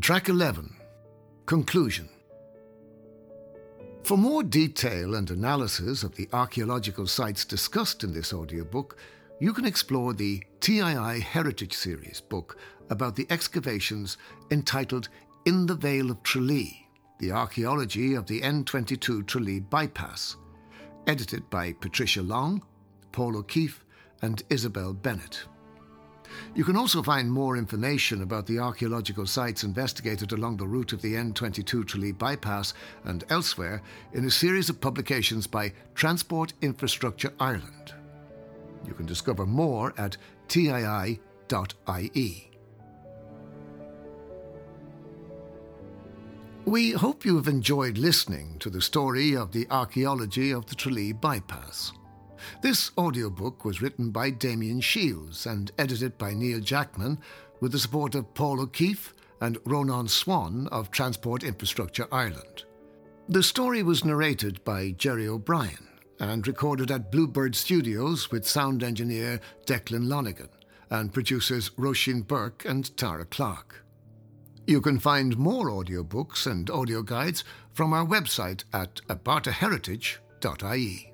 Track 11 Conclusion. For more detail and analysis of the archaeological sites discussed in this audiobook, you can explore the TII Heritage Series book about the excavations entitled In the Vale of Tralee The Archaeology of the N22 Tralee Bypass, edited by Patricia Long, Paul O'Keeffe, and Isabel Bennett. You can also find more information about the archaeological sites investigated along the route of the N22 Tralee bypass and elsewhere in a series of publications by Transport Infrastructure Ireland. You can discover more at tii.ie. We hope you have enjoyed listening to the story of the archaeology of the Tralee bypass. This audiobook was written by Damian Shiels and edited by Neil Jackman with the support of Paul O'Keeffe and Rónán Swan of Transport Infrastructure Ireland. The story was narrated by Gerry O'Brien and recorded at Bluebird Studios with sound engineer Declan Lonergan and producers Róisín Burke and Tara Clark. You can find more audiobooks and audio guides from our website at abartaheritage.ie.